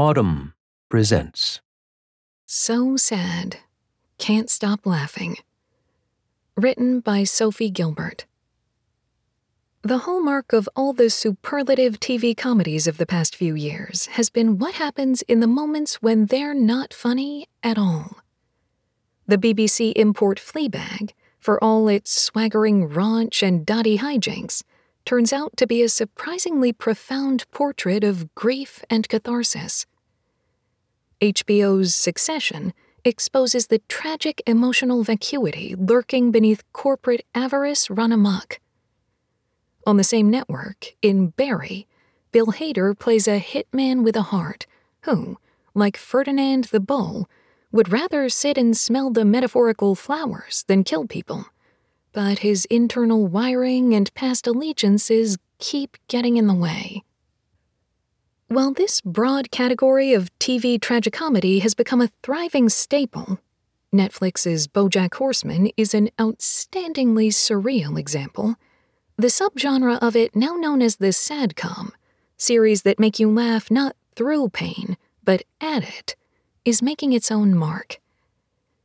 Audm presents So sad. Can't stop laughing. Written by Sophie Gilbert. The hallmark of all the superlative TV comedies of the past few years has been what happens in the moments when they're not funny at all. The BBC import Fleabag, for all its swaggering raunch and dotty hijinks, turns out to be a surprisingly profound portrait of grief and catharsis. HBO's Succession exposes the tragic emotional vacuity lurking beneath corporate avarice run amok. On the same network, in Barry, Bill Hader plays a hitman with a heart who, like Ferdinand the Bull, would rather sit and smell the metaphorical flowers than kill people. But his internal wiring and past allegiances keep getting in the way. While this broad category of TV tragicomedy has become a thriving staple, Netflix's Bojack Horseman is an outstandingly surreal example. The subgenre of it, now known as the sadcom, series that make you laugh not through pain, but at it, is making its own mark.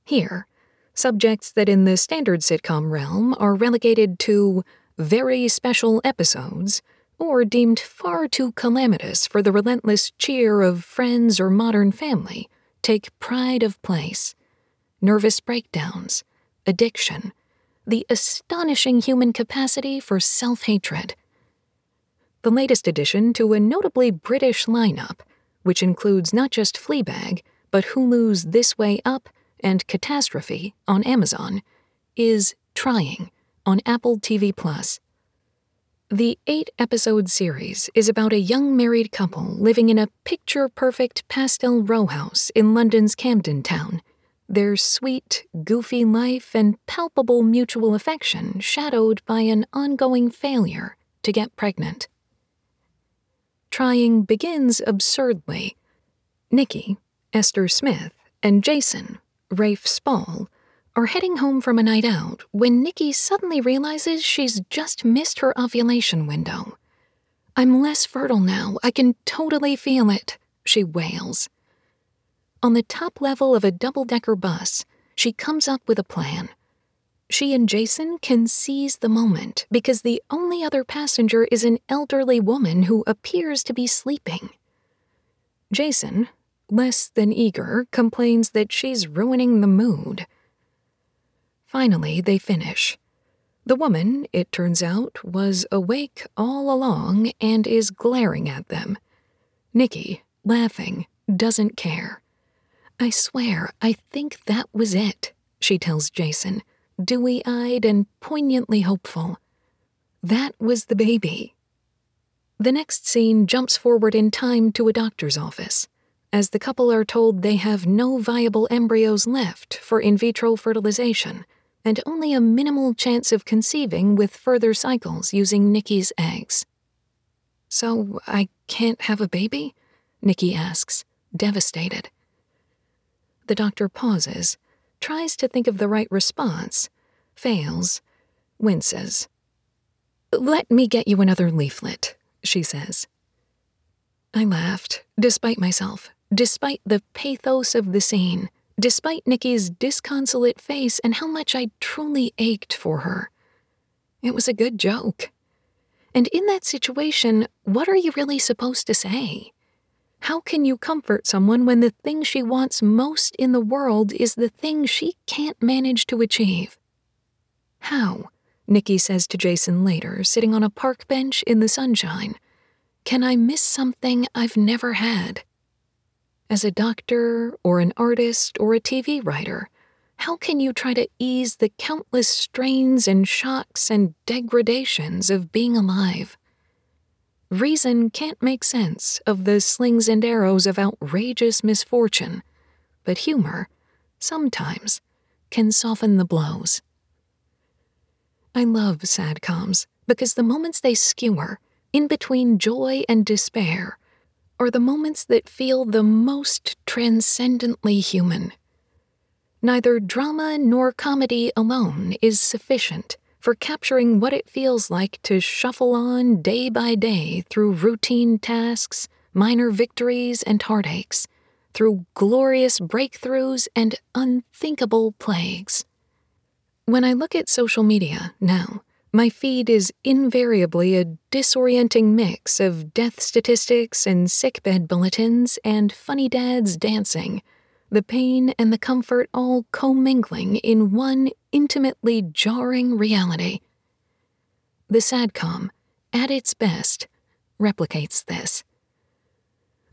Here, subjects that in the standard sitcom realm are relegated to very special episodes or deemed far too calamitous for the relentless cheer of friends or modern family take pride of place. Nervous breakdowns, addiction, the astonishing human capacity for self hatred. The latest addition to a notably British lineup, which includes not just Fleabag, but Hulu's This Way Up and Catastrophe on Amazon, is Trying on Apple TV Plus. The eight episode series is about a young married couple living in a picture perfect pastel row house in London's Camden Town. Their sweet, goofy life and palpable mutual affection shadowed by an ongoing failure to get pregnant. Trying begins absurdly. Nikki, Esther Smith, and Jason, Rafe Spall, are heading home from a night out when Nikki suddenly realizes she's just missed her ovulation window. I'm less fertile now. I can totally feel it, she wails. On the top level of a double decker bus, she comes up with a plan. She and Jason can seize the moment because the only other passenger is an elderly woman who appears to be sleeping. Jason, less than eager, complains that she's ruining the mood. Finally, they finish. The woman, it turns out, was awake all along and is glaring at them. Nikki, laughing, doesn't care. I swear, I think that was it, she tells Jason, dewy eyed and poignantly hopeful. That was the baby. The next scene jumps forward in time to a doctor's office, as the couple are told they have no viable embryos left for in vitro fertilization and only a minimal chance of conceiving with further cycles using Nikki's eggs. So I can't have a baby? Nikki asks, devastated. The doctor pauses, tries to think of the right response, fails, winces. Let me get you another leaflet, she says. I laughed, despite myself, despite the pathos of the scene, despite Nikki's disconsolate face and how much I truly ached for her. It was a good joke. And in that situation, what are you really supposed to say? How can you comfort someone when the thing she wants most in the world is the thing she can't manage to achieve? How, Nikki says to Jason later, sitting on a park bench in the sunshine, can I miss something I've never had? As a doctor, or an artist, or a TV writer, how can you try to ease the countless strains and shocks and degradations of being alive? Reason can't make sense of the slings and arrows of outrageous misfortune, but humor, sometimes, can soften the blows. I love sadcoms because the moments they skewer, in between joy and despair, are the moments that feel the most transcendently human. Neither drama nor comedy alone is sufficient for capturing what it feels like to shuffle on day by day through routine tasks, minor victories and heartaches, through glorious breakthroughs and unthinkable plagues. When I look at social media now, my feed is invariably a disorienting mix of death statistics and sickbed bulletins and funny dads dancing, the pain and the comfort all commingling in one intimately jarring reality. The SADCOM, at its best, replicates this.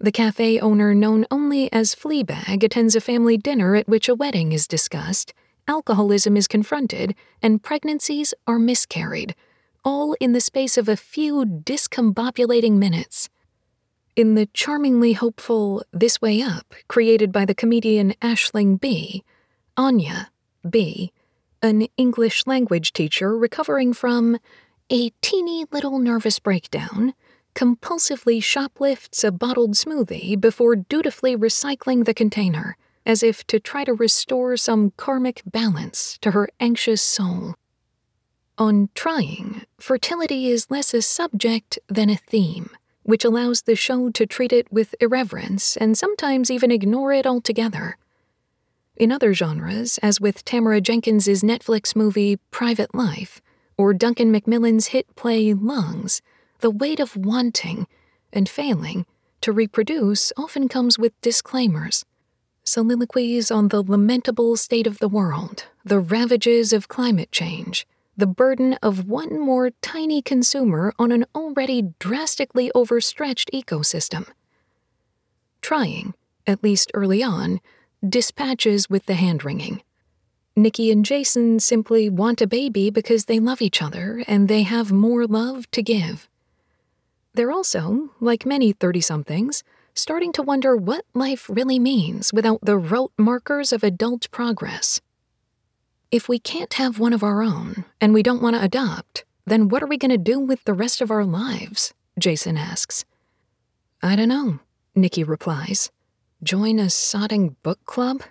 The cafe owner, known only as Fleabag, attends a family dinner at which a wedding is discussed, alcoholism is confronted, and pregnancies are miscarried, all in the space of a few discombobulating minutes. In the charmingly hopeful This Way Up, created by the comedian Aisling Bea., Áine, Bea, an English language teacher recovering from a teeny little nervous breakdown, compulsively shoplifts a bottled smoothie before dutifully recycling the container, as if to try to restore some karmic balance to her anxious soul. On trying, fertility is less a subject than a theme, which allows the show to treat it with irreverence and sometimes even ignore it altogether. In other genres, as with Tamara Jenkins's Netflix movie Private Life, or Duncan Macmillan's hit play Lungs, the weight of wanting and failing to reproduce often comes with disclaimers. Soliloquies on the lamentable state of the world, the ravages of climate change, the burden of one more tiny consumer on an already drastically overstretched ecosystem. Trying, at least early on, dispatches with the hand wringing. Nikki and Jason simply want a baby because they love each other and they have more love to give. They're also, like many 30 somethings, starting to wonder what life really means without the rote markers of adult progress. If we can't have one of our own and we don't want to adopt, then what are we going to do with the rest of our lives? Jason asks. I don't know, Nikki replies. Join a sodding book club?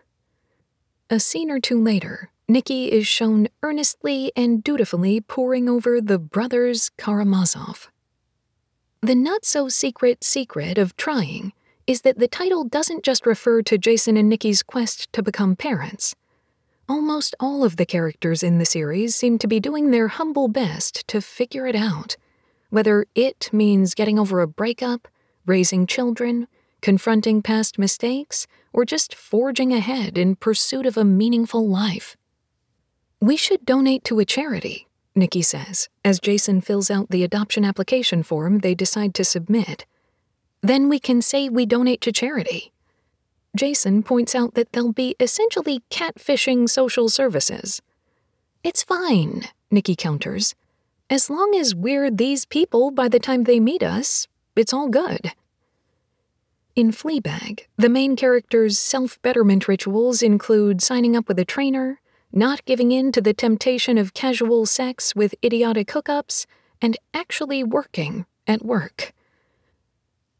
A scene or two later, Nikki is shown earnestly and dutifully poring over the Brothers Karamazov. The not so secret secret of trying is that the title doesn't just refer to Jason and Nikki's quest to become parents. Almost all of the characters in the series seem to be doing their humble best to figure it out, whether it means getting over a breakup, raising children, confronting past mistakes, or just forging ahead in pursuit of a meaningful life. We should donate to a charity, Nikki says, as Jason fills out the adoption application form they decide to submit. Then we can say we donate to charity. Jason points out that they'll be essentially catfishing social services. It's fine, Nikki counters. As long as we're these people by the time they meet us, it's all good. In Fleabag, the main character's self betterment rituals include signing up with a trainer, not giving in to the temptation of casual sex with idiotic hookups, and actually working at work.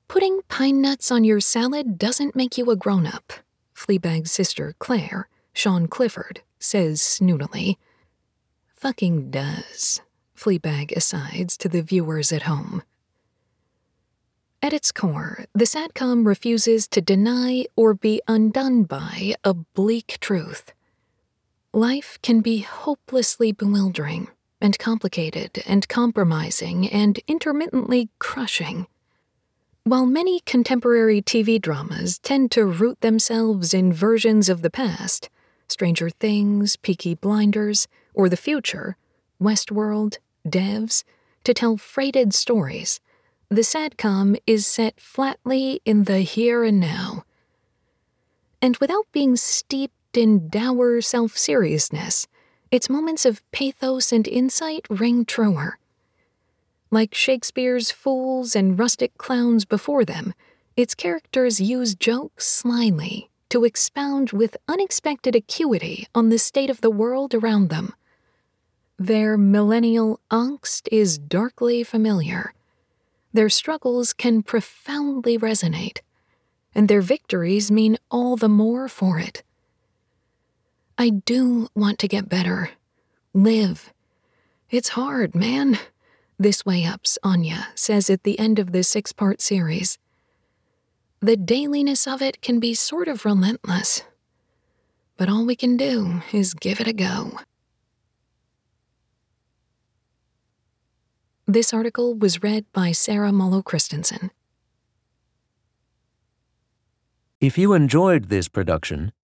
Putting pine nuts on your salad doesn't make you a grown up, Fleabag's sister Claire, Sian Clifford, says snootily. Fucking does, Fleabag asides to the viewers at home. At its core, the SADCOM refuses to deny or be undone by a bleak truth. Life can be hopelessly bewildering and complicated and compromising and intermittently crushing. While many contemporary TV dramas tend to root themselves in versions of the past, Stranger Things, Peaky Blinders, or the future, Westworld, Devs, to tell freighted stories, the SADCOM is set flatly in the here and now. And without being steeped in dour self seriousness, its moments of pathos and insight ring truer. Like Shakespeare's fools and rustic clowns before them, its characters use jokes slyly to expound with unexpected acuity on the state of the world around them. Their millennial angst is darkly familiar their struggles can profoundly resonate, and their victories mean all the more for it. I do want to get better. Live. It's hard, man. This Way Up's Áine says at the end of the six part series. The dailiness of it can be sort of relentless. But all we can do is give it a go. This article was read by Sarah Mollo-Christensen. If you enjoyed this production,